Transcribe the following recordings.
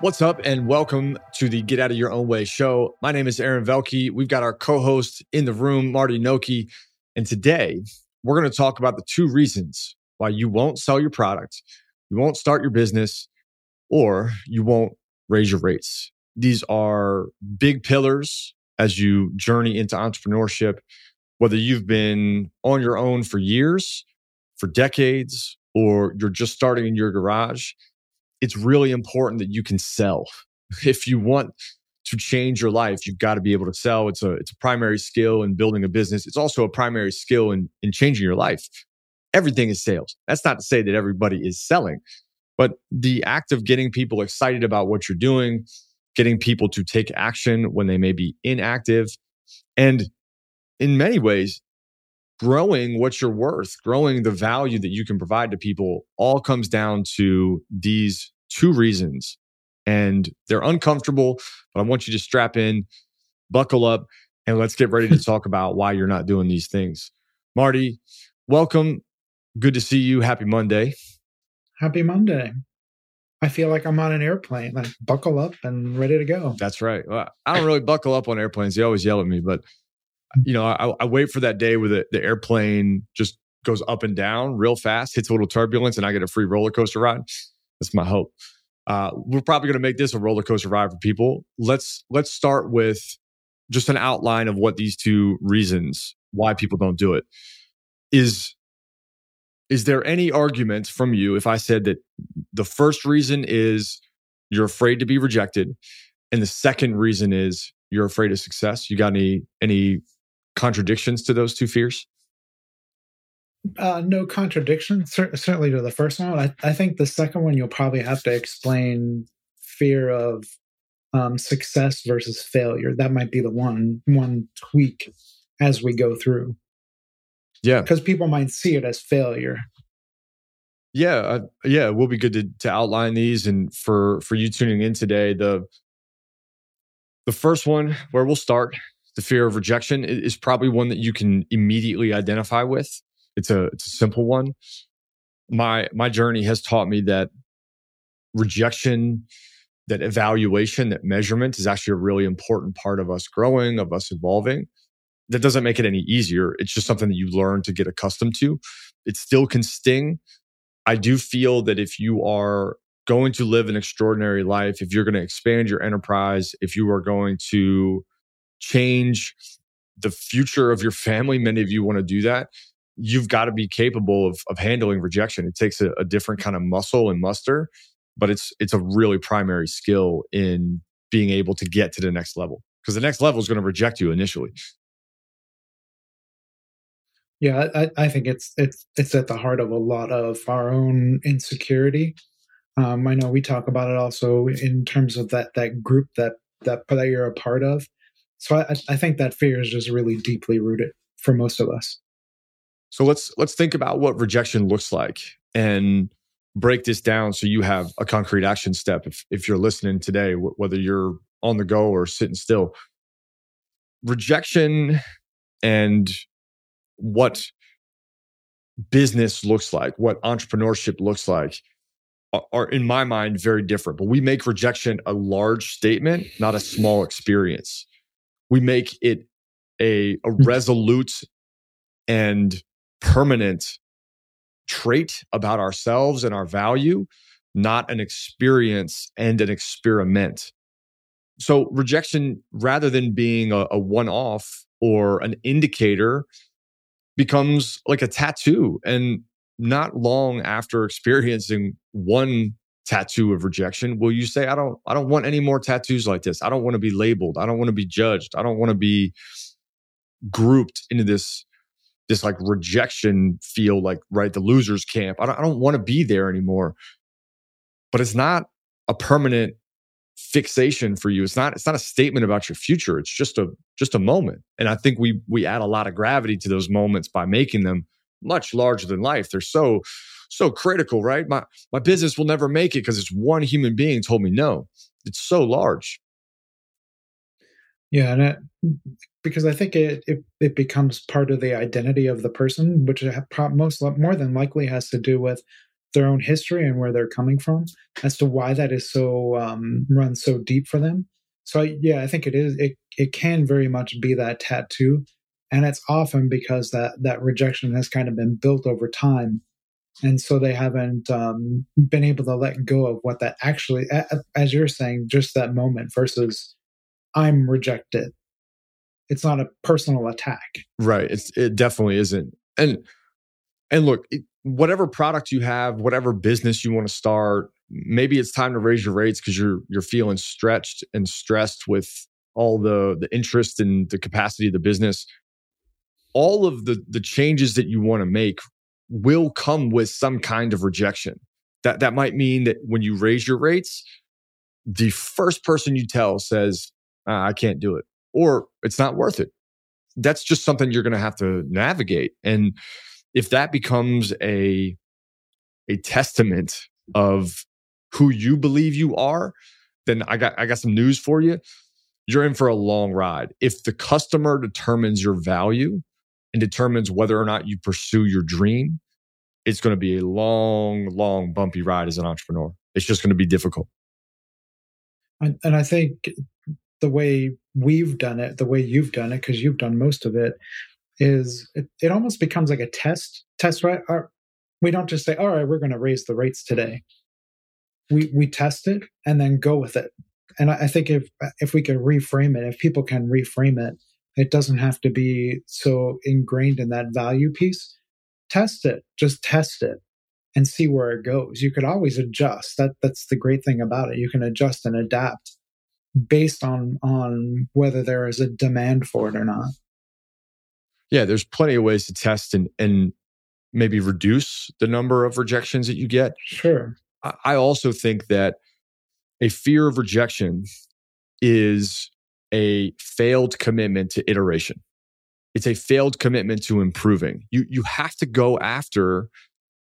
What's up, and welcome to the Get Out of Your Own Way show. My name is Aaron Velky. We've got our co host in the room, Marty Nocchi. And today we're going to talk about the two reasons why you won't sell your product, you won't start your business, or you won't raise your rates. These are big pillars as you journey into entrepreneurship, whether you've been on your own for years, for decades, or you're just starting in your garage it's really important that you can sell. If you want to change your life, you've got to be able to sell. It's a it's a primary skill in building a business. It's also a primary skill in in changing your life. Everything is sales. That's not to say that everybody is selling, but the act of getting people excited about what you're doing, getting people to take action when they may be inactive, and in many ways, growing what you're worth, growing the value that you can provide to people all comes down to these two reasons. And they're uncomfortable, but I want you to strap in, buckle up, and let's get ready to talk about why you're not doing these things. Marty, welcome. Good to see you. Happy Monday. Happy Monday. I feel like I'm on an airplane, like buckle up and ready to go. That's right. Well, I don't really buckle up on airplanes. They always yell at me, but you know, I, I wait for that day where the, the airplane just goes up and down real fast, hits a little turbulence, and I get a free roller coaster ride. That's my hope. Uh, we're probably going to make this a roller coaster ride for people. Let's let's start with just an outline of what these two reasons why people don't do it. Is is there any argument from you if I said that the first reason is you're afraid to be rejected, and the second reason is you're afraid of success? You got any any contradictions to those two fears? Uh, no contradiction, cer- certainly to the first one. I, I think the second one you'll probably have to explain fear of um, success versus failure. That might be the one one tweak as we go through. Yeah, because people might see it as failure. Yeah, uh, yeah, it will be good to to outline these, and for for you tuning in today, the the first one where we'll start the fear of rejection is probably one that you can immediately identify with. It's a it's a simple one. My my journey has taught me that rejection, that evaluation, that measurement is actually a really important part of us growing, of us evolving. That doesn't make it any easier. It's just something that you learn to get accustomed to. It still can sting. I do feel that if you are going to live an extraordinary life, if you're going to expand your enterprise, if you are going to change the future of your family, many of you want to do that. You've got to be capable of, of handling rejection. It takes a, a different kind of muscle and muster, but it's it's a really primary skill in being able to get to the next level because the next level is going to reject you initially. Yeah, I, I, think it's it's it's at the heart of a lot of our own insecurity. Um, I know we talk about it also in terms of that that group that that that you're a part of. So I, I think that fear is just really deeply rooted for most of us. So let's let's think about what rejection looks like and break this down so you have a concrete action step if if you're listening today whether you're on the go or sitting still. Rejection and what business looks like what entrepreneurship looks like are in my mind very different. But we make rejection a large statement not a small experience. We make it a, a hmm. resolute and permanent trait about ourselves and our value, not an experience and an experiment. So, rejection, rather than being a, a one off or an indicator, becomes like a tattoo. And not long after experiencing one tattoo of rejection will you say i don't i don't want any more tattoos like this i don't want to be labeled i don't want to be judged i don't want to be grouped into this this like rejection feel like right the losers camp i don't, I don't want to be there anymore but it's not a permanent fixation for you it's not it's not a statement about your future it's just a just a moment and i think we we add a lot of gravity to those moments by making them much larger than life they're so so critical, right? My my business will never make it because it's one human being told me no. It's so large. Yeah, and it, because I think it, it it becomes part of the identity of the person, which most more than likely has to do with their own history and where they're coming from as to why that is so um, run so deep for them. So I, yeah, I think it is. It it can very much be that tattoo, and it's often because that that rejection has kind of been built over time, and so they haven't um, been able to let go of what that actually, as you're saying, just that moment versus I'm rejected. It's not a personal attack, right? It's it definitely isn't, and and look, it, whatever product you have, whatever business you want to start, maybe it's time to raise your rates because you're you're feeling stretched and stressed with all the the interest and the capacity of the business. All of the the changes that you want to make will come with some kind of rejection. That that might mean that when you raise your rates, the first person you tell says, ah, "I can't do it," or "It's not worth it." That's just something you're going to have to navigate and if that becomes a a testament of who you believe you are, then I got I got some news for you. You're in for a long ride. If the customer determines your value and determines whether or not you pursue your dream, it's going to be a long, long, bumpy ride as an entrepreneur. It's just going to be difficult. And, and I think the way we've done it, the way you've done it, because you've done most of it, is it, it almost becomes like a test test right? We don't just say all right we're going to raise the rates today. We we test it and then go with it. And I, I think if if we can reframe it if people can reframe it it doesn't have to be so ingrained in that value piece. Test it. Just test it and see where it goes. You could always adjust. That that's the great thing about it. You can adjust and adapt based on on whether there is a demand for it or not yeah, there's plenty of ways to test and and maybe reduce the number of rejections that you get. Sure. I also think that a fear of rejection is a failed commitment to iteration. It's a failed commitment to improving. You you have to go after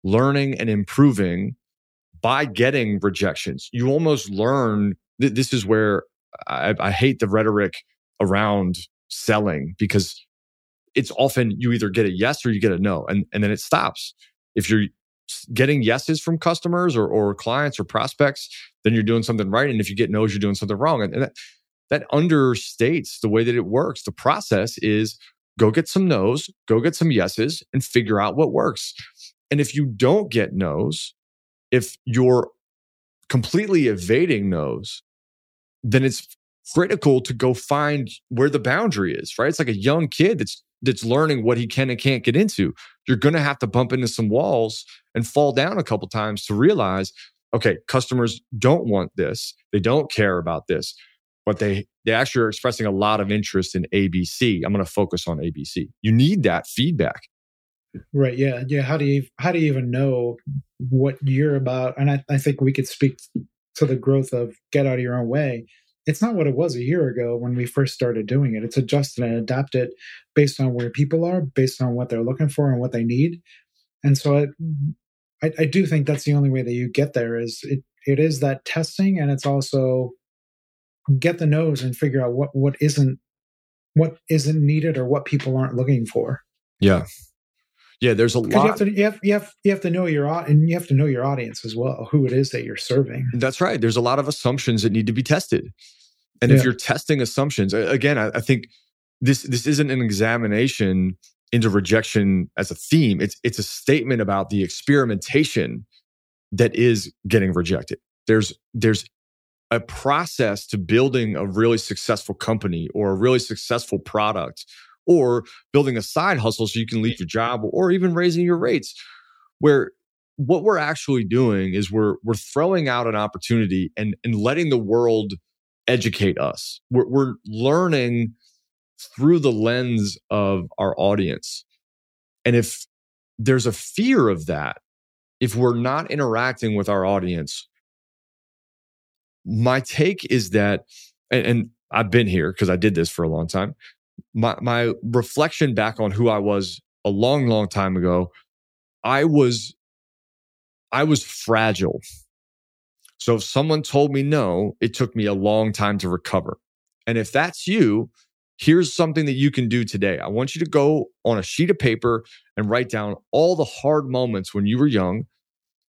learning and improving by getting rejections. You almost learn th- this is where I, I hate the rhetoric around selling because it's often you either get a yes or you get a no, and, and then it stops. If you're getting yeses from customers or, or clients or prospects, then you're doing something right. And if you get no's, you're doing something wrong. And, and that, that understates the way that it works. The process is go get some no's, go get some yeses, and figure out what works. And if you don't get no's, if you're completely evading no's, then it's critical to go find where the boundary is, right? It's like a young kid that's that's learning what he can and can't get into. You're going to have to bump into some walls and fall down a couple times to realize, okay, customers don't want this. They don't care about this, but they they actually are expressing a lot of interest in ABC. I'm going to focus on ABC. You need that feedback. Right. Yeah. Yeah. How do you how do you even know what you're about? And I, I think we could speak to the growth of get out of your own way it's not what it was a year ago when we first started doing it. It's adjusted and adapted based on where people are, based on what they're looking for and what they need. And so I, I do think that's the only way that you get there is it, it is that testing and it's also get the nose and figure out what, what isn't what isn't needed or what people aren't looking for. Yeah. Yeah, there's a lot. You have, to, you have, you have you have to know your and you have to know your audience as well, who it is that you're serving. That's right. There's a lot of assumptions that need to be tested. And yeah. if you're testing assumptions, again, I, I think this this isn't an examination into rejection as a theme. It's it's a statement about the experimentation that is getting rejected. There's there's a process to building a really successful company or a really successful product or building a side hustle so you can leave your job or even raising your rates where what we're actually doing is we're we're throwing out an opportunity and and letting the world educate us. We're, we're learning through the lens of our audience. And if there's a fear of that, if we're not interacting with our audience, my take is that, and, and I've been here because I did this for a long time. My, my reflection back on who I was a long, long time ago, I was, I was fragile so if someone told me no, it took me a long time to recover. And if that's you, here's something that you can do today. I want you to go on a sheet of paper and write down all the hard moments when you were young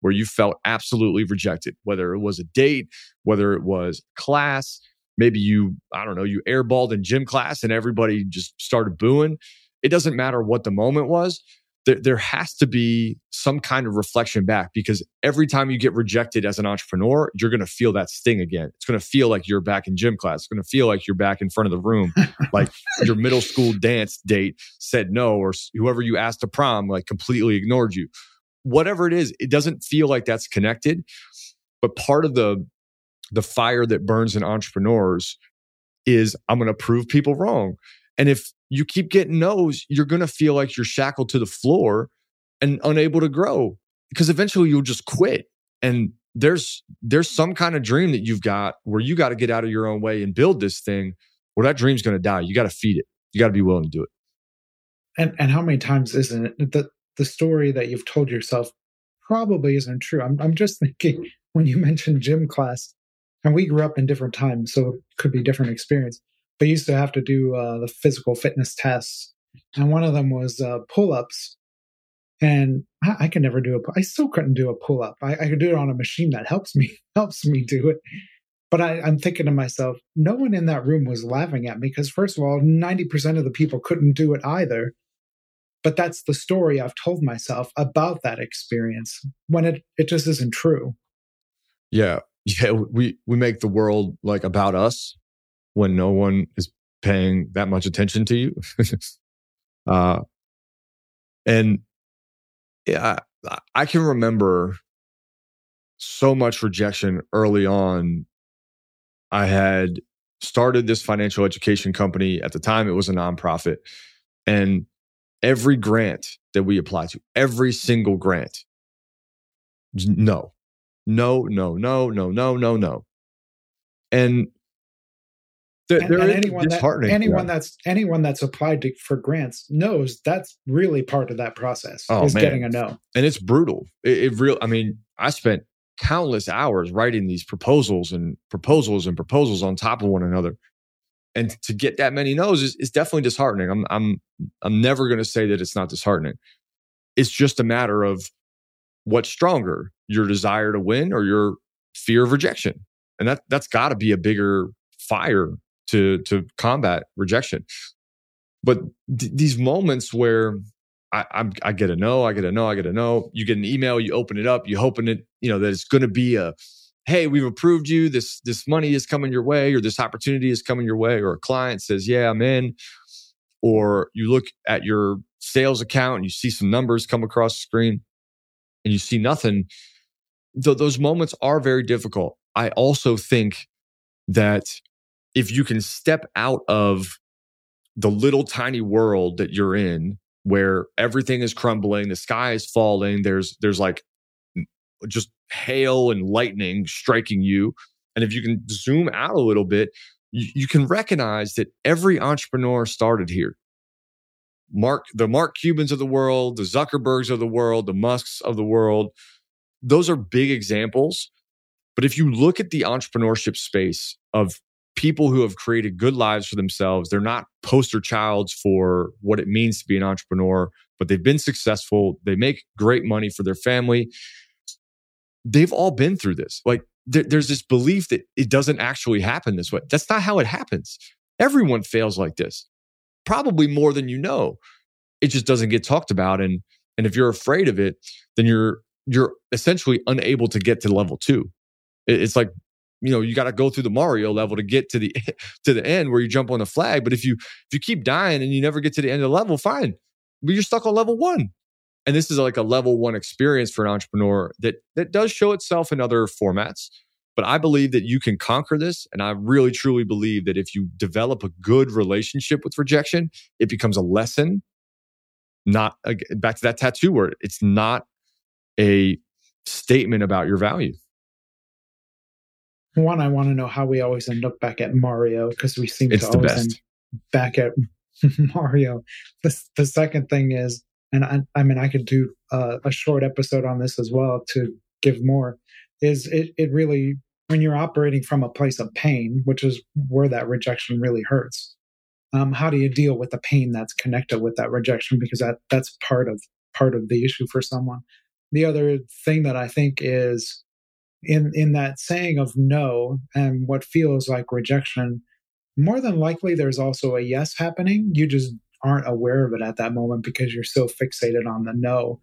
where you felt absolutely rejected, whether it was a date, whether it was class, maybe you, I don't know, you airballed in gym class and everybody just started booing. It doesn't matter what the moment was there, there has to be some kind of reflection back because every time you get rejected as an entrepreneur, you're going to feel that sting again. It's going to feel like you're back in gym class. It's going to feel like you're back in front of the room, like your middle school dance date said no, or whoever you asked to prom like completely ignored you. Whatever it is, it doesn't feel like that's connected. But part of the the fire that burns in entrepreneurs is I'm going to prove people wrong. And if you keep getting no's, you're going to feel like you're shackled to the floor and unable to grow because eventually you'll just quit. And there's there's some kind of dream that you've got where you got to get out of your own way and build this thing. Well, that dream's going to die. You got to feed it. You got to be willing to do it. And and how many times isn't it that the story that you've told yourself probably isn't true? I'm I'm just thinking when you mentioned gym class, and we grew up in different times, so it could be different experience they used to have to do uh, the physical fitness tests, and one of them was uh, pull ups. And I, I could never do a. I still couldn't do a pull up. I, I, could do it on a machine that helps me helps me do it. But I, I'm thinking to myself, no one in that room was laughing at me because first of all, ninety percent of the people couldn't do it either. But that's the story I've told myself about that experience when it it just isn't true. Yeah, yeah. We we make the world like about us when no one is paying that much attention to you. uh, and yeah, I, I can remember so much rejection early on. I had started this financial education company. At the time, it was a nonprofit. And every grant that we applied to, every single grant, no, no, no, no, no, no, no, no. And there, and, and anyone that, anyone that's anyone that's applied to, for grants knows that's really part of that process oh, is man. getting a no. And it's brutal. It, it real i mean i spent countless hours writing these proposals and proposals and proposals on top of one another. And to get that many no's is, is definitely disheartening. I'm i'm i'm never going to say that it's not disheartening. It's just a matter of what's stronger your desire to win or your fear of rejection and that that's got to be a bigger fire to to combat rejection. But th- these moments where I, I'm, I get a no, I get a no, I get a no. You get an email, you open it up, you hoping it, you know, that it's going to be a, hey, we've approved you. This this money is coming your way, or this opportunity is coming your way, or a client says, yeah, I'm in. Or you look at your sales account and you see some numbers come across the screen, and you see nothing. Th- those moments are very difficult. I also think that if you can step out of the little tiny world that you're in where everything is crumbling the sky is falling there's there's like just hail and lightning striking you and if you can zoom out a little bit you, you can recognize that every entrepreneur started here mark the mark cubans of the world the zuckerbergs of the world the musks of the world those are big examples but if you look at the entrepreneurship space of people who have created good lives for themselves. They're not poster childs for what it means to be an entrepreneur, but they've been successful. They make great money for their family. They've all been through this. Like there, there's this belief that it doesn't actually happen this way. That's not how it happens. Everyone fails like this, probably more than you know. It just doesn't get talked about. And and if you're afraid of it, then you're you're essentially unable to get to level two. It's like you know you got to go through the mario level to get to the to the end where you jump on the flag but if you if you keep dying and you never get to the end of the level fine but you're stuck on level one and this is like a level one experience for an entrepreneur that that does show itself in other formats but i believe that you can conquer this and i really truly believe that if you develop a good relationship with rejection it becomes a lesson not back to that tattoo word it's not a statement about your value one, I want to know how we always end up back at Mario because we seem it's to always best. end back at Mario. The, the second thing is, and I, I mean, I could do uh, a short episode on this as well to give more, is it, it really, when you're operating from a place of pain, which is where that rejection really hurts, um, how do you deal with the pain that's connected with that rejection? Because that that's part of part of the issue for someone. the other thing that I think is in in that saying of no and what feels like rejection, more than likely there's also a yes happening. You just aren't aware of it at that moment because you're so fixated on the no,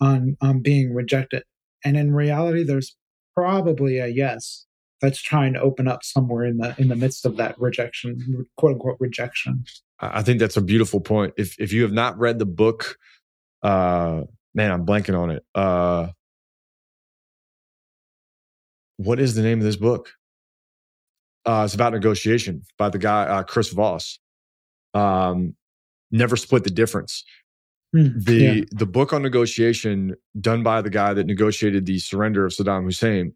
on on being rejected. And in reality, there's probably a yes that's trying to open up somewhere in the in the midst of that rejection, quote unquote rejection. I think that's a beautiful point. If if you have not read the book, uh, man, I'm blanking on it. Uh, what is the name of this book? Uh, it's about negotiation by the guy uh, Chris Voss. Um, never split the difference. Mm, the yeah. the book on negotiation done by the guy that negotiated the surrender of Saddam Hussein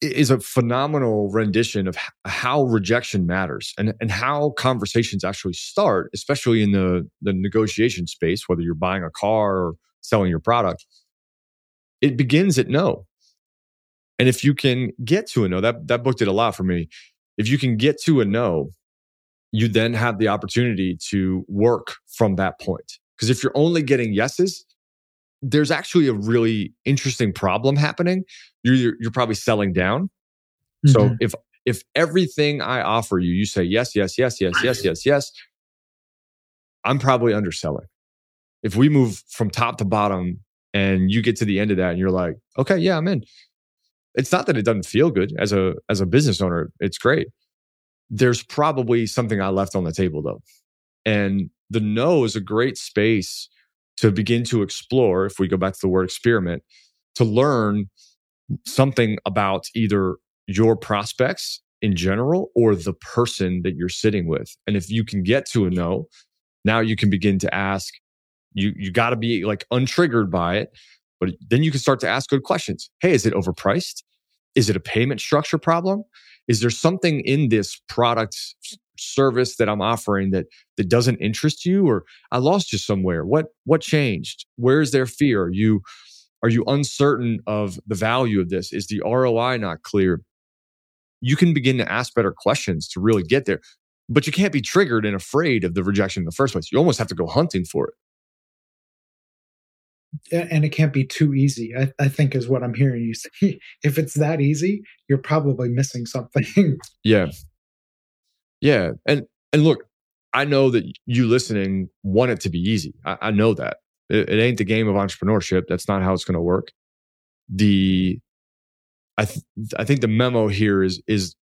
is a phenomenal rendition of how rejection matters and, and how conversations actually start, especially in the, the negotiation space, whether you're buying a car or selling your product. It begins at no. And if you can get to a no, that, that book did a lot for me. If you can get to a no, you then have the opportunity to work from that point. Because if you're only getting yeses, there's actually a really interesting problem happening. You're you're probably selling down. Mm-hmm. So if if everything I offer you, you say yes, yes, yes, yes, yes, yes, yes, I'm probably underselling. If we move from top to bottom and you get to the end of that and you're like, okay, yeah, I'm in. It's not that it doesn't feel good as a as a business owner. It's great. There's probably something I left on the table though. And the no is a great space to begin to explore, if we go back to the word experiment, to learn something about either your prospects in general or the person that you're sitting with. And if you can get to a no, now you can begin to ask, you you got to be like untriggered by it, but then you can start to ask good questions. Hey, is it overpriced? Is it a payment structure problem? Is there something in this product service that I'm offering that that doesn't interest you or I lost you somewhere? What what changed? Where is their fear? Are you are you uncertain of the value of this? Is the ROI not clear? You can begin to ask better questions to really get there. But you can't be triggered and afraid of the rejection in the first place. You almost have to go hunting for it and it can't be too easy I, I, think is what i'm hearing you say if it's that easy you're probably missing something yeah yeah. And and look, I know that you listening want it to be easy. I, I know that. It, it, ain't the game of entrepreneurship. That's not how it's going to work. The I th- I think the memo here is is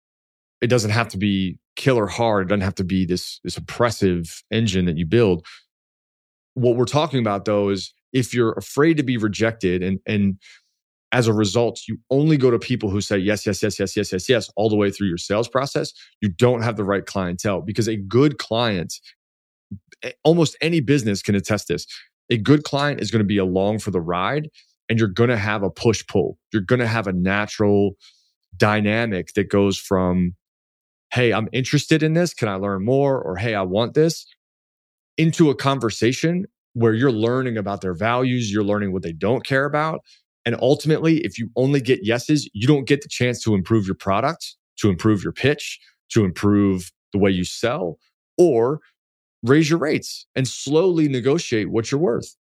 it doesn't have to be killer hard. It doesn't have to be this this oppressive engine that you build. What we're talking about though is if you're afraid to be rejected and and as a result, you only go to people who say yes, yes, yes, yes, yes, yes, yes, all the way through your sales process. You don't have the right clientele because a good client, almost any business can attest this. A good client is going to be along for the ride and you're going to have a push pull. You're going to have a natural dynamic that goes from, Hey, I'm interested in this. Can I learn more? Or Hey, I want this into a conversation where you're learning about their values. You're learning what they don't care about and ultimately, if you only get yeses, you don't get the chance to improve your product, to improve your pitch, to improve the way you sell, or raise your rates and slowly negotiate what you're worth.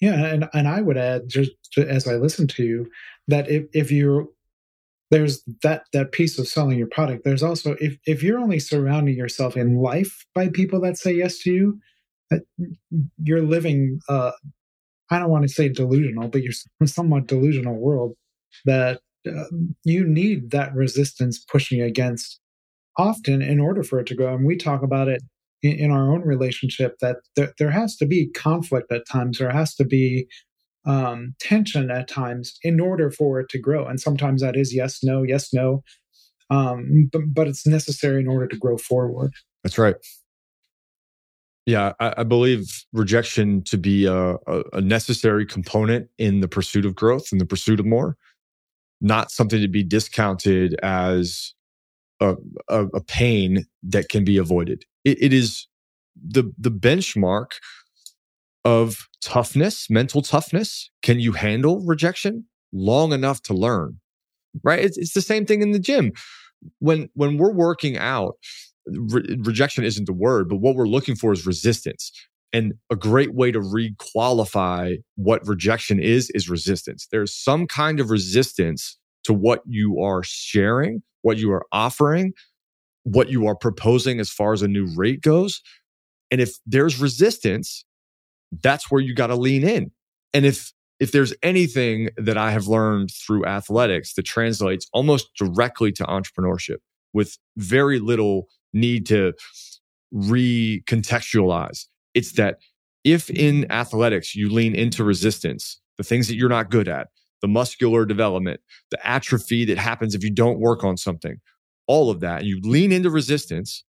Yeah, and and I would add just as I listen to you that if if you're there's that that piece of selling your product. There's also if if you're only surrounding yourself in life by people that say yes to you, you're living uh, I don't want to say delusional, but you're somewhat delusional world that uh, you need that resistance pushing against often in order for it to grow. And we talk about it in, in our own relationship that there, there, has to be conflict at times, there has to be um, tension at times in order for it to grow. And sometimes that is yes, no, yes, no. Um, but, but it's necessary in order to grow forward. That's right. Yeah, I, I believe rejection to be a, a, a, necessary component in the pursuit of growth and the pursuit of more, not something to be discounted as a, a pain that can be avoided. It, it is the the benchmark of toughness, mental toughness. Can you handle rejection long enough to learn? Right? It's, it's the same thing in the gym. When when we're working out, re- rejection isn't the word, but what we're looking for is resistance. And a great way to requalify what rejection is, is resistance. There's some kind of resistance to what you are sharing, what you are offering, what you are proposing as far as a new rate goes. And if there's resistance, that's where you got to lean in. And if if there's anything that I have learned through athletics that translates almost directly to entrepreneurship with very little need to recontextualize, it's that if in athletics you lean into resistance, the things that you're not good at, the muscular development, the atrophy that happens if you don't work on something, all of that, and you lean into resistance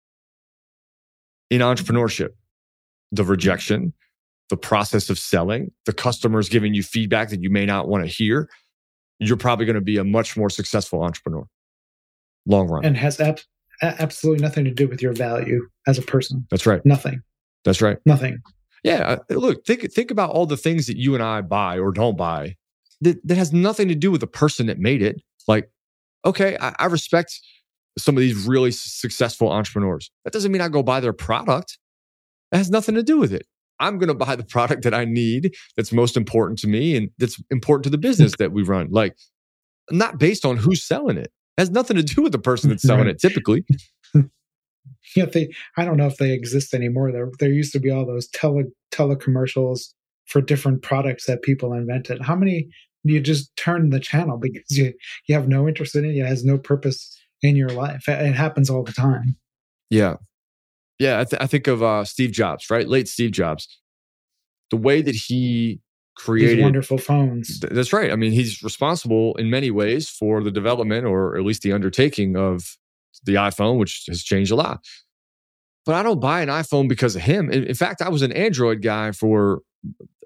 in entrepreneurship, the rejection, the process of selling, the customers giving you feedback that you may not want to hear, you're probably going to be a much more successful entrepreneur long run. And has ab- absolutely nothing to do with your value as a person. That's right. Nothing. That's right. Nothing. Yeah. Uh, look, think think about all the things that you and I buy or don't buy that, that has nothing to do with the person that made it. Like, okay, I, I respect some of these really successful entrepreneurs. That doesn't mean I go buy their product. That has nothing to do with it. I'm going to buy the product that I need that's most important to me and that's important to the business that we run. Like, not based on who's selling it. Has nothing to do with the person that's selling it typically. yeah, they I don't know if they exist anymore. There there used to be all those tele telecommercials for different products that people invented. How many you just turn the channel because you you have no interest in it, it has no purpose in your life. It happens all the time. Yeah. Yeah. I, th- I think of uh, Steve Jobs, right? Late Steve Jobs. The way that he created These wonderful phones. Th- that's right. I mean, he's responsible in many ways for the development or at least the undertaking of the iPhone, which has changed a lot. But I don't buy an iPhone because of him. In, in fact, I was an Android guy for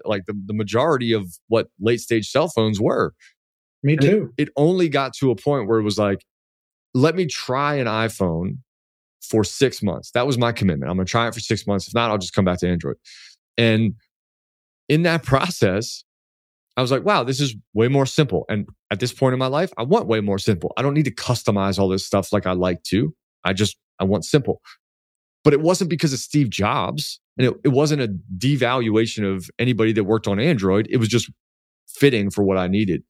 like the, the majority of what late stage cell phones were. Me too. It, it, only got to a point where it was like, let me try an iPhone for six months. That was my commitment. I'm going to try it for six months. If not, I'll just come back to Android. And in that process, I was like, wow, this is way more simple. And at this point in my life, I want way more simple. I don't need to customize all this stuff like I like to. I just, I want simple. But it wasn't because of Steve Jobs. And it, it wasn't a devaluation of anybody that worked on Android. It was just fitting for what I needed.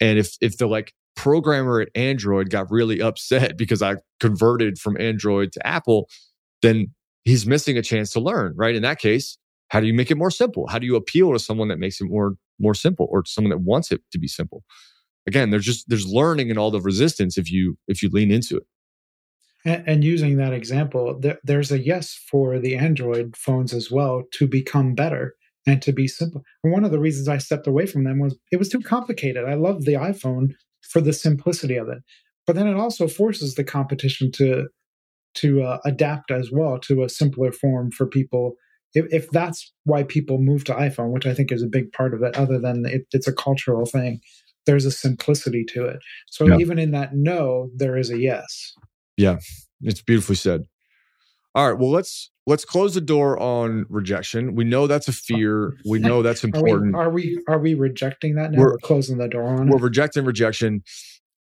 And if, if the like programmer at Android got really upset because I converted from Android to Apple, then he's missing a chance to learn, right? In that case, how do you make it more simple? How do you appeal to someone that makes it more more simple or someone that wants it to be simple? Again, there's just there's learning and all the resistance if you if you lean into it. And, using that example, there, there's a yes for the Android phones as well to become better and to be simple. One of the reasons I stepped away from them was it was too complicated. I love the iPhone for the simplicity of it. But then it also forces the competition to to uh, adapt as well to a simpler form for people. If, if that's why people move to iPhone, which I think is a big part of it, other than it, it's a cultural thing, there's a simplicity to it. So yeah. even in that no, there is a yes. Yeah, it's beautifully said. All right, well let's let's close the door on rejection. We know that's a fear. We know that's important. Are we are we, are we rejecting that now? We're, we're closing the door on we're it. rejecting rejection.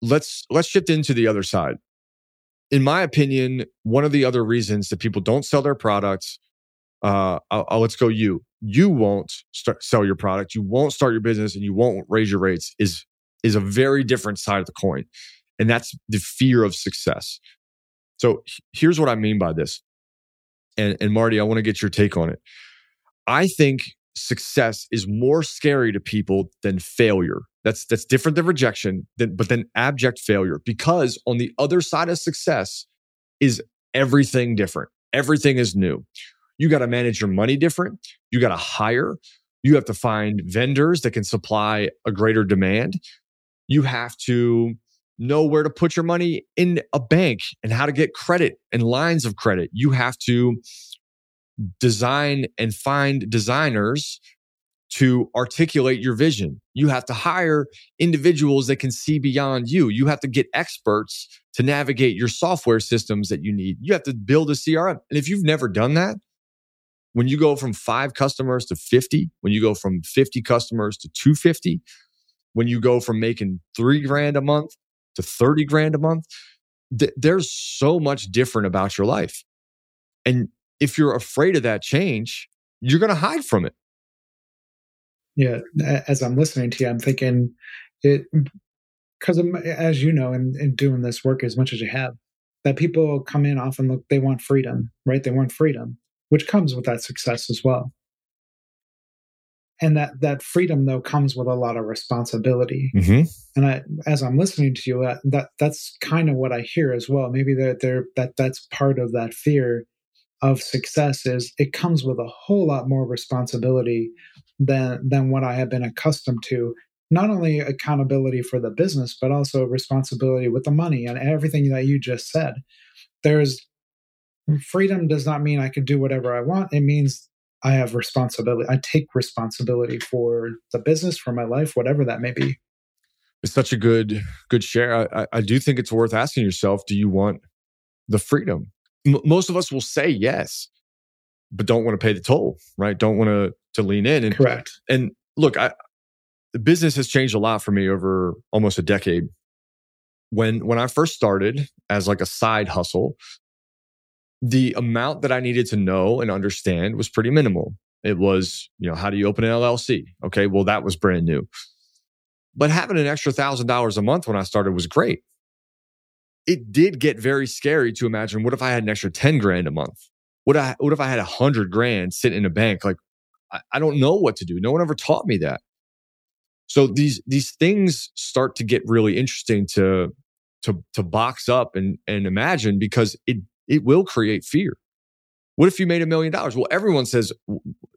Let's let's shift into the other side. In my opinion, one of the other reasons that people don't sell their products, uh, I'll, I'll, let's go you. You won't start, sell your product. You won't start your business, and you won't raise your rates. Is is a very different side of the coin, and that's the fear of success. So here's what I mean by this and, and Marty, I want to get your take on it. I think success is more scary to people than failure. That's that's different than rejection, than, but then abject failure. Because on the other side of success is everything different. Everything is new. You got to manage your money different. You got to hire. You have to find vendors that can supply a greater demand. You have to know where to put your money in a bank and how to get credit and lines of credit. You have to design and find designers to articulate your vision. You have to hire individuals that can see beyond you. You have to get experts to navigate your software systems that you need. You have to build a CRM. And if you've never done that, when you go from five customers to 50, when you go from 50 customers to 250, when you go from making three grand a month to 30 grand a month, th- there's so much different about your life. And if you're afraid of that change, you're going to hide from it. Yeah. As I'm listening to you, I'm thinking it, because as you know, in, in doing this work as much as you have, that people come in often look, they want freedom, right? They want freedom, which comes with that success as well. And that that freedom though comes with a lot of responsibility. Mm-hmm. and i as i'm listening to you uh, that that's kind of what i hear as well. Maybe that there that that's part of that fear of success is it comes with a whole lot more responsibility than than what i have been accustomed to. Not only accountability for the business but also responsibility with the money and everything that you just said. There's freedom does not mean i can do whatever i want it means I have responsibility. I take responsibility for the business, for my life, whatever that may be. It's such a good good share. I, I do think it's worth asking yourself: Do you want the freedom? M- most of us will say yes, but don't want to pay the toll, right? Don't want to to lean in. And, Correct. And look, I, the business has changed a lot for me over almost a decade. When when I first started as like a side hustle, the amount that I needed to know and understand was pretty minimal. It was, you know, how do you open an LLC? Okay, well, that was brand new. But having an extra thousand dollars a month when I started was great. It did get very scary to imagine what if I had an extra 10 grand a month? What, I, what if I had a hundred grand sitting in a bank? Like, I, I don't know what to do. No one ever taught me that. So these, these things start to get really interesting to, to, to box up and, and imagine because it it will create fear. What if you made a million dollars? Well, everyone says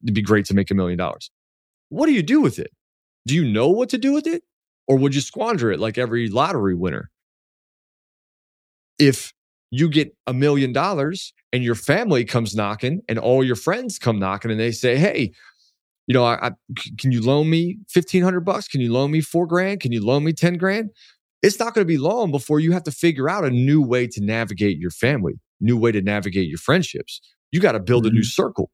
it'd be great to make a million dollars. What do you do with it? Do you know what to do with it? Or would you squander it like every lottery winner? If you get a million dollars and your family comes knocking and all your friends come knocking and they say, Hey, you know, I, I, can you loan me 1500 bucks? Can you loan me four grand? Can you loan me 10 grand? It's not going to be long before you have to figure out a new way to navigate your family new way to navigate your friendships. You got to build mm-hmm. a new mm-hmm. circle.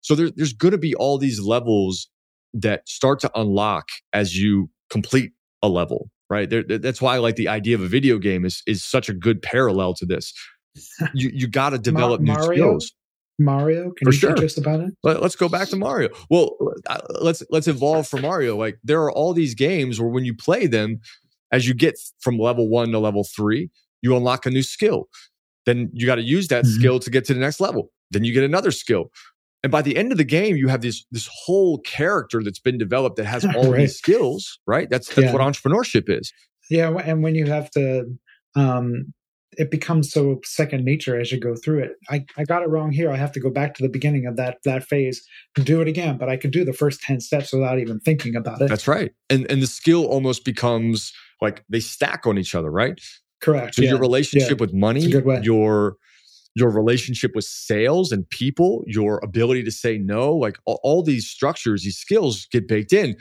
So there, there's going to be all these levels that start to unlock as you complete a level, right? There, that's why I like the idea of a video game is is such a good parallel to this. You you got to develop Ma- new skills. Mario, can For you sure. teach us about it? Let, us go back to Mario. Well, let's let's evolve from Mario. Like there are all these games where when you play them, as you get from level one to level three, you unlock a new skill then you got to use that mm-hmm. skill to get to the next level. Then you get another skill. And by the end of the game, you have this this whole character that's been developed that has all right. these skills, right? That's that's yeah. what entrepreneurship is. Yeah, and when you have to um it becomes so second nature as you go through it. I, I got it wrong here. I have to go back to the beginning of that that phase and do it again. But I could do the first 10 steps without even thinking about it. That's right. And and the skill almost becomes like they stack on each other, right? Correct. So yeah. your relationship yeah. with money, your your relationship with sales and people, your ability to say no, like all, all these structures, these skills get baked in.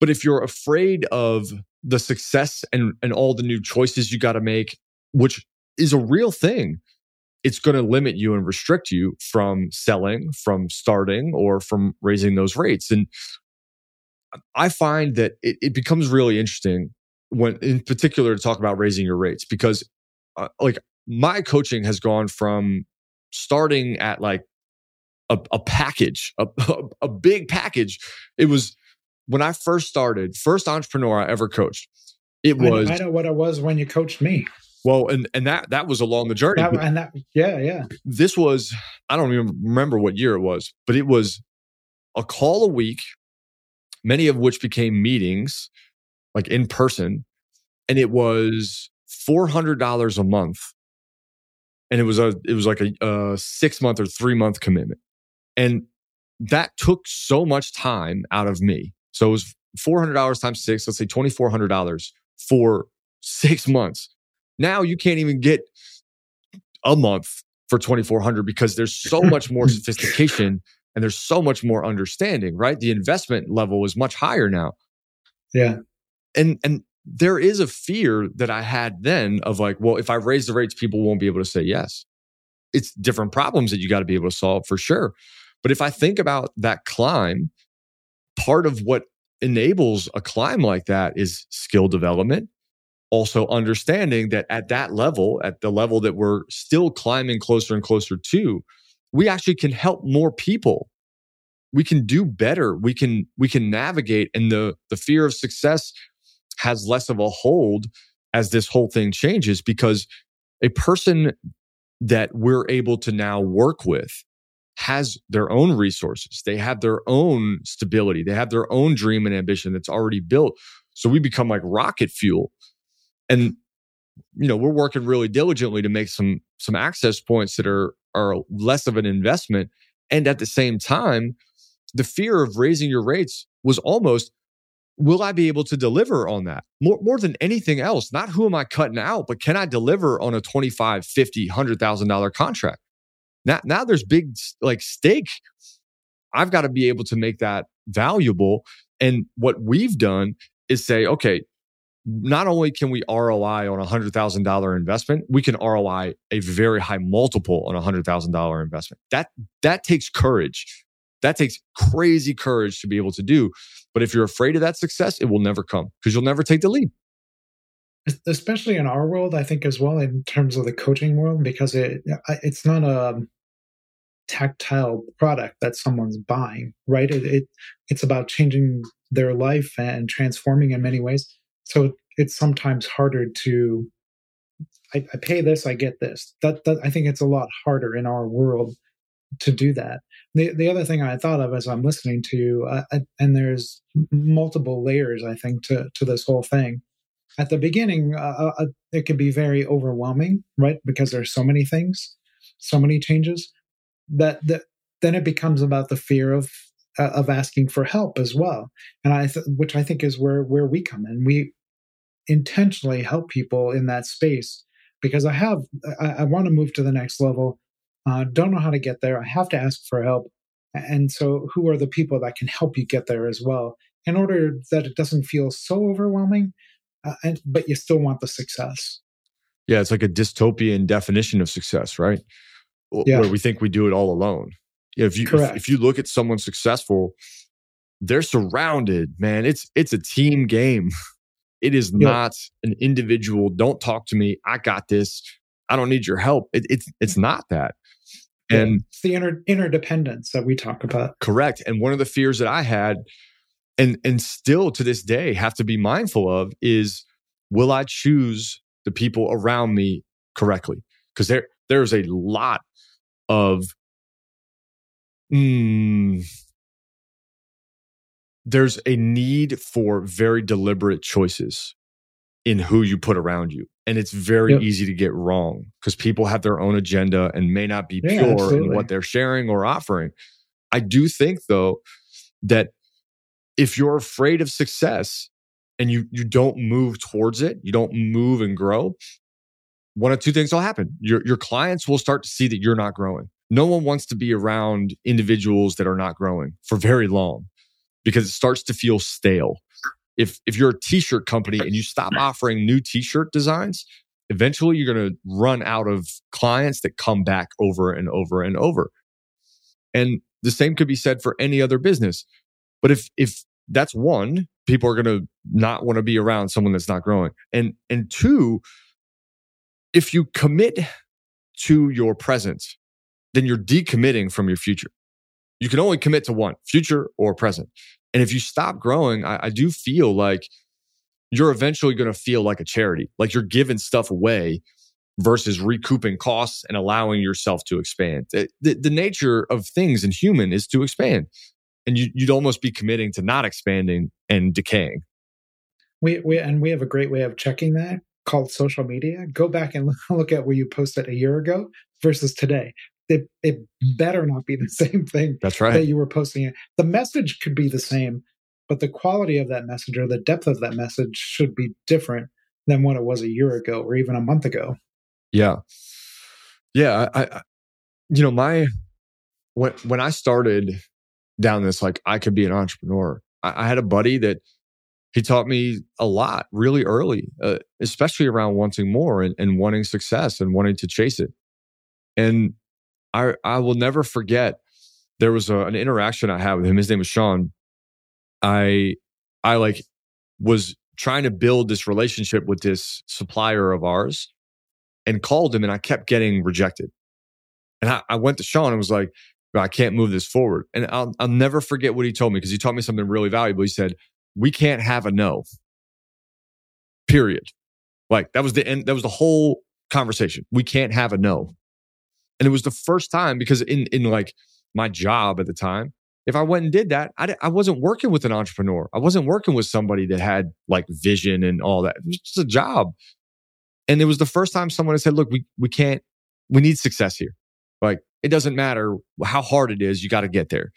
But if you're afraid of the success and and all the new choices you got to make, which is a real thing, it's going to limit you and restrict you from selling, from starting, or from raising those rates. And I find that it, it becomes really interesting when in particular to talk about raising your rates because uh, like my coaching has gone from starting at like a, a package a, a, big package. It was when i first started first entrepreneur i ever coached it was i know, I know what it was when you coached me. Well and and that that was along the journey that, and that yeah yeah. this was i don't even remember what year it was but it was a call a week many of which became meetings like in person, and it was four hundred dollars a month, and it was a it was like a, a six month or three month commitment, and that took so much time out of me. So it was four hundred dollars times six, let's say twenty four hundred dollars for six months. Now you can't even get a month for 2400 because there's so much more sophistication and there's so much more understanding, right? The investment level is much higher now. Yeah and and there is a fear that I had then of like, well, if I raise the rates, people won't be able to say yes. It's different problems that you got to be able to solve for sure. But if I think about that climb, part of what enables a climb like that is skill development. Also, understanding that at that level, at the level that we're still climbing closer and closer to, we actually can help more people we can do better. We can we can navigate and the the fear of success has less of a hold as this whole thing changes because a person that we're able to now work with has their own resources. They have their own stability. They have their own dream and ambition that's already built. So we become like rocket fuel. And you know, we're working really diligently to make some some access points that are are less of an investment and at the same time the fear of raising your rates was almost will I be able to deliver on that more, more than anything else? Not who am I cutting out, but can I deliver on a 25, 50, $100,000 contract? Now, now there's big like stake. I've got to be able to make that valuable. And what we've done is say, okay, not only can we ROI on a hundred thousand dollar investment, we can ROI a very high multiple on a hundred thousand dollar investment. That that takes courage. That takes crazy courage to be able to do. But if you're afraid of that success, it will never come because you'll never take the leap. Especially in our world, I think as well in terms of the coaching world, because it it's not a tactile product that someone's buying, right? It, it it's about changing their life and transforming in many ways. So it's sometimes harder to. I, I pay this, I get this. That, that I think it's a lot harder in our world to do that. The the other thing I thought of as I'm listening to you, uh, and there's multiple layers I think to to this whole thing. At the beginning, uh, uh, uh, it can be very overwhelming, right? Because there's so many things, so many changes that that then it becomes about the fear of uh, of asking for help as well, and I th- which I think is where where we come in. We intentionally help people in that space because I have I, I want to move to the next level uh, don't know how to get there. I have to ask for help. And so, who are the people that can help you get there as well, in order that it doesn't feel so overwhelming, uh, and, but you still want the success? Yeah, it's like a dystopian definition of success, right? Yeah. Where we think we do it all alone. Yeah, if you if, if you look at someone successful, they're surrounded, man. It's it's a team game. It is not an individual. Don't talk to me. I got this. I don't need your help. It, it's it's not that. And it's the inter- interdependence that we talk about. Correct. And one of the fears that I had, and and still to this day have to be mindful of, is will I choose the people around me correctly? Because there there's a lot of mm, there's a need for very deliberate choices in who you put around you. And it's very yep. easy to get wrong because people have their own agenda and may not be yeah, pure absolutely. in what they're sharing or offering. I do think though that if you're afraid of success and you you don't move towards it, you don't move and grow, one of two things will happen. Your your clients will start to see that you're not growing. No one wants to be around individuals that are not growing for very long because it starts to feel stale if if you're a t-shirt company and you stop offering new t-shirt designs eventually you're going to run out of clients that come back over and over and over. And the same could be said for any other business. But if if that's one people are going to not want to be around someone that's not growing. And and two if you commit to your present then you're decommitting from your future. You can only commit to one future or present and if you stop growing, I, I do feel like you're eventually going to feel like a charity, like you're giving stuff away versus recouping costs and allowing yourself to expand. The, the, the, nature of things in human is to expand. And you, would almost be committing to not expanding and decaying. We, we and we have a great way of checking that called social media. Go back and look at where you posted a year ago versus today it, it better not be the same thing that's right. that you were posting it. The message could be the same but the quality of that message or the depth of that message should be different than what it was a year ago or even a month ago. Yeah. Yeah i, I you know my when when i started down this like i could be an entrepreneur i, I had a buddy that he taught me a lot really early uh, especially around wanting more and, and wanting success and wanting to chase it. And I I will never forget. There was a, an interaction I had with him. His name was Sean. I I like was trying to build this relationship with this supplier of ours, and called him, and I kept getting rejected. And I, I went to Sean and was like, I can't move this forward. And I'll, I'll never forget what he told me because he taught me something really valuable. He said, we can't have a no, period. Like that was the end. That was the whole conversation. We can't have a no. And it was the first time because in, in like my job at the time, if I went and did that, I, I wasn't working with an entrepreneur. I wasn't working with somebody that had like vision and all that. It was just a job. And it was the first time someone had said, look, we, we can't, we need success here. Like it doesn't matter how hard it is, you got to get there.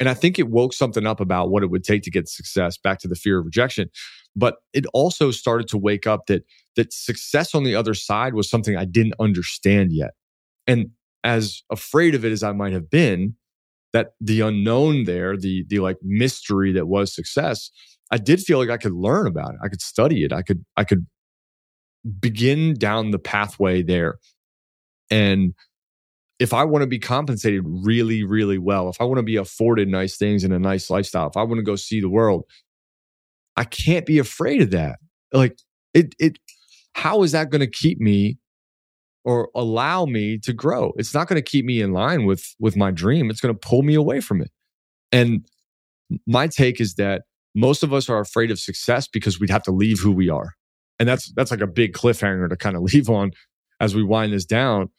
And I think it woke something up about what it would take to get success back to the fear of rejection. But it also started to wake up that that success on the other side was something I didn't understand yet. And as afraid of it as I might have been, that the unknown there, the the like mystery that was success, I did feel like I could learn about it. I could study it. I could I could begin down the pathway there. And if I want to be compensated really, really well, if I want to be afforded nice things and a nice lifestyle, if I want to go see the world, I can't be afraid of that. Like it, it, how is that going to keep me or allow me to grow. It's not going to keep me in line with with my dream. It's going to pull me away from it. And my take is that most of us are afraid of success because we'd have to leave who we are. And that's that's like a big cliffhanger to kind of leave on as we wind this down.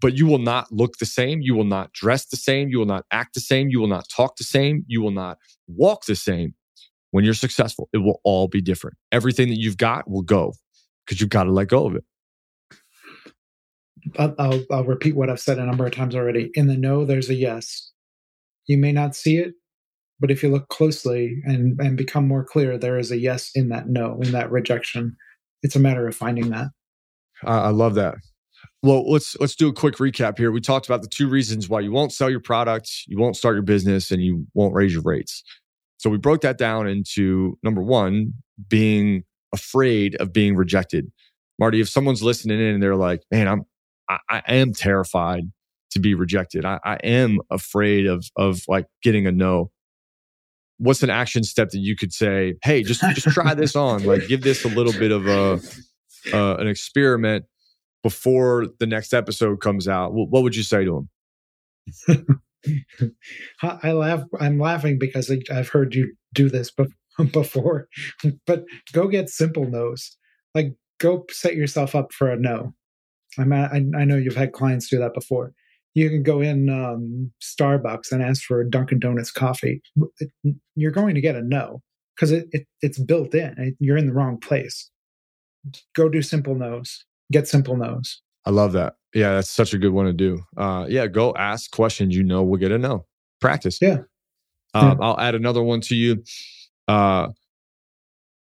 But you will not look the same. You will not dress the same. You will not act the same. You will not talk the same. You will not walk the same when you're successful. It will all be different. Everything that you've got will go because you've got to let go of it. I'll, I'll repeat what I've said a number of times already. In the no, there's a yes. You may not see it, but if you look closely and, and become more clear, there is a yes in that no, in that rejection. It's a matter of finding that. I love that. Well, let's let's do a quick recap here. We talked about the two reasons why you won't sell your product, you won't start your business, and you won't raise your rates. So we broke that down into number one, being afraid of being rejected. Marty, if someone's listening in and they're like, "Man, I'm I, I am terrified to be rejected. I, I am afraid of of like getting a no. What's an action step that you could say? Hey, just just try this on. Like, give this a little bit of a uh, an experiment before the next episode comes out. What, what would you say to him? I laugh. I'm laughing because I've heard you do this before. But go get simple no's. Like, go set yourself up for a no. I'm at, I, I know you've had clients do that before. You can go in um, Starbucks and ask for a Dunkin' Donuts coffee. You're going to get a no because it, it, it's built in. You're in the wrong place. Go do simple no's. Get simple no's. I love that. Yeah, that's such a good one to do. Uh, yeah, go ask questions you know we'll get a no. Practice. Yeah. Um, yeah. I'll add another one to you. Uh,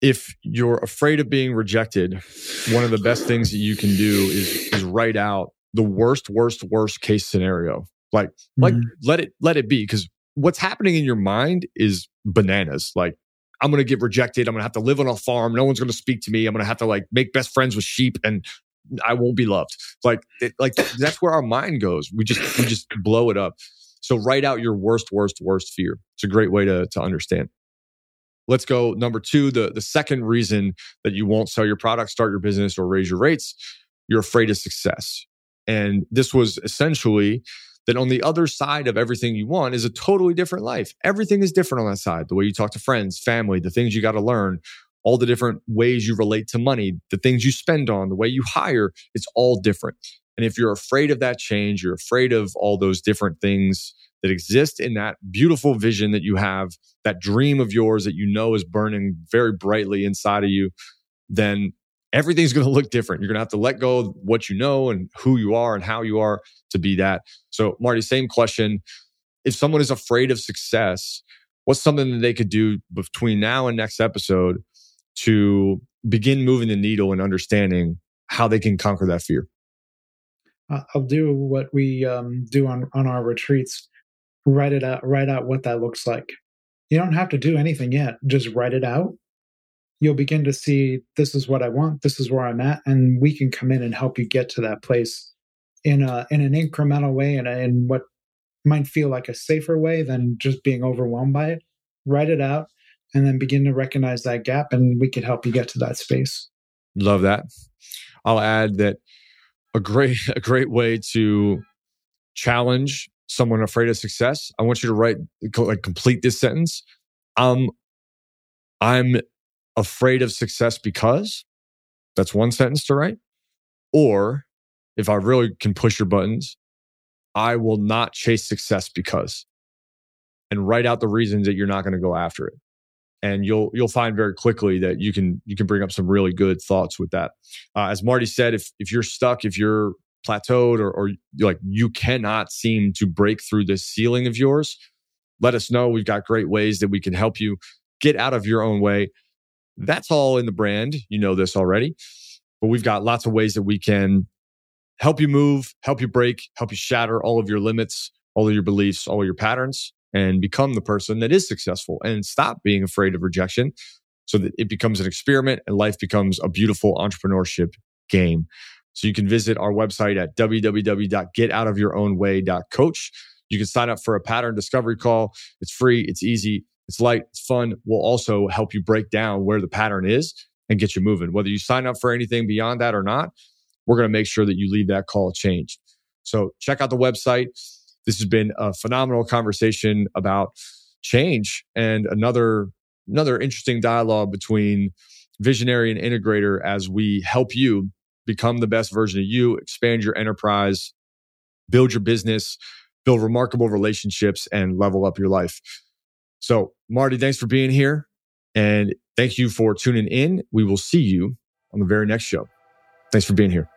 if you're afraid of being rejected, one of the best things that you can do is is write out the worst, worst, worst case scenario. Like, mm-hmm. like let it let it be because what's happening in your mind is bananas. Like, I'm gonna get rejected. I'm gonna have to live on a farm. No one's gonna speak to me. I'm gonna have to like make best friends with sheep, and I won't be loved. Like, it, like that's where our mind goes. We just we just blow it up. So write out your worst, worst, worst fear. It's a great way to to understand. Let's go number two. The, the second reason that you won't sell your product, start your business, or raise your rates, you're afraid of success. And this was essentially that on the other side of everything you want is a totally different life. Everything is different on that side. The way you talk to friends, family, the things you got to learn, all the different ways you relate to money, the things you spend on, the way you hire, it's all different. And if you're afraid of that change, you're afraid of all those different things that exist in that beautiful vision that you have, that dream of yours that you know is burning very brightly inside of you, then everything's going to look different. You're going to have to let go of what you know and who you are and how you are to be that. So, Marty, same question. If someone is afraid of success, what's something that they could do between now and next episode to begin moving the needle and understanding how they can conquer that fear? I'll do what we um, do on, on our retreats write it out, write out what that looks like. You don't have to do anything yet. Just write it out. You'll begin to see this is what I want, this is where I'm at, and we can come in and help you get to that place in a in an incremental way and in what might feel like a safer way than just being overwhelmed by it. Write it out and then begin to recognize that gap and we can help you get to that space. Love that. I'll add that a great a great way to challenge someone afraid of success, I want you to write, like, complete this sentence. Um, I'm afraid of success because that's one sentence to write. Or if I really can push your buttons, I will not chase success because, and write out the reasons that you're not going to go after it. And you'll you'll find very quickly that you can you can bring up some really good thoughts with that. Uh, as Marty said, if if you're stuck, if you're plateaued, or, or like you cannot seem to break through this ceiling of yours, let us know. We've got great ways that we can help you get out of your own way. That's all in the brand. You know this already, but we've got lots of ways that we can help you move, help you break, help you shatter all of your limits, all of your beliefs, all of your patterns, and become the person that is successful and stop being afraid of rejection so that it becomes an experiment and life becomes a beautiful entrepreneurship game. So you can visit our website at www.getoutofyourownway.coach. You can sign up for a pattern discovery call. It's free, it's easy, it's light, it's fun. We'll also help you break down where the pattern is and get you moving. Whether you sign up for anything beyond that or not, we're going to make sure that you leave that call changed. So check out the website. This has been a phenomenal conversation about change and another another interesting dialogue between visionary and integrator as we help you become the best version of you, expand your enterprise, build your business, build remarkable relationships and level up your life. So, Marty, thanks for being here and thank you for tuning in. We will see you on the very next show. Thanks for being here.